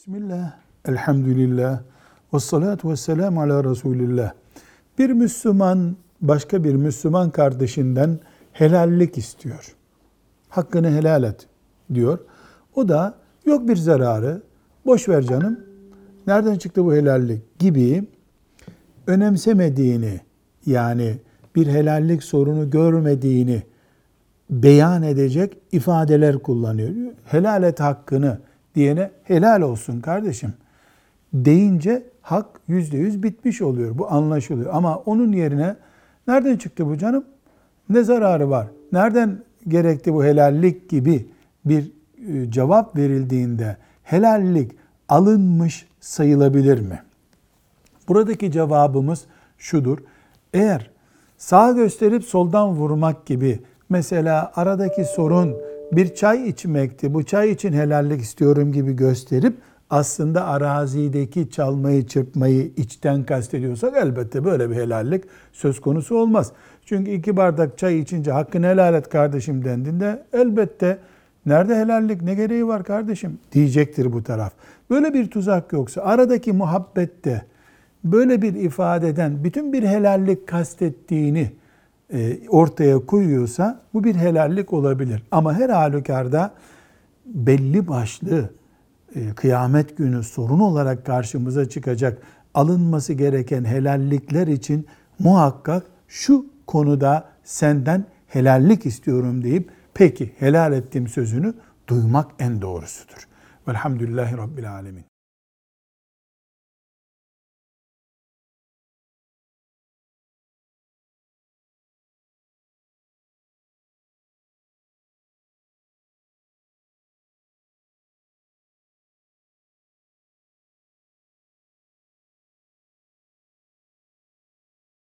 Bismillah, elhamdülillah, ve salatu ve selamu ala Resulillah. Bir Müslüman başka bir Müslüman kardeşinden helallik istiyor. Hakkını helal et diyor. O da yok bir zararı, boş ver canım, nereden çıktı bu helallik gibi önemsemediğini yani bir helallik sorunu görmediğini beyan edecek ifadeler kullanıyor. Helal et hakkını diyene helal olsun kardeşim deyince hak yüzde yüz bitmiş oluyor. Bu anlaşılıyor. Ama onun yerine nereden çıktı bu canım? Ne zararı var? Nereden gerekti bu helallik gibi bir e, cevap verildiğinde helallik alınmış sayılabilir mi? Buradaki cevabımız şudur. Eğer sağ gösterip soldan vurmak gibi mesela aradaki sorun bir çay içmekti. Bu çay için helallik istiyorum gibi gösterip aslında arazideki çalmayı, çırpmayı içten kastediyorsak elbette böyle bir helallik söz konusu olmaz. Çünkü iki bardak çay içince hakkını helal et kardeşim dendiğinde elbette nerede helallik ne gereği var kardeşim diyecektir bu taraf. Böyle bir tuzak yoksa aradaki muhabbette böyle bir ifadeden bütün bir helallik kastettiğini ortaya koyuyorsa bu bir helallik olabilir. Ama her halükarda belli başlı e, kıyamet günü sorun olarak karşımıza çıkacak alınması gereken helallikler için muhakkak şu konuda senden helallik istiyorum deyip peki helal ettiğim sözünü duymak en doğrusudur. Velhamdülillahi Rabbil Alemin.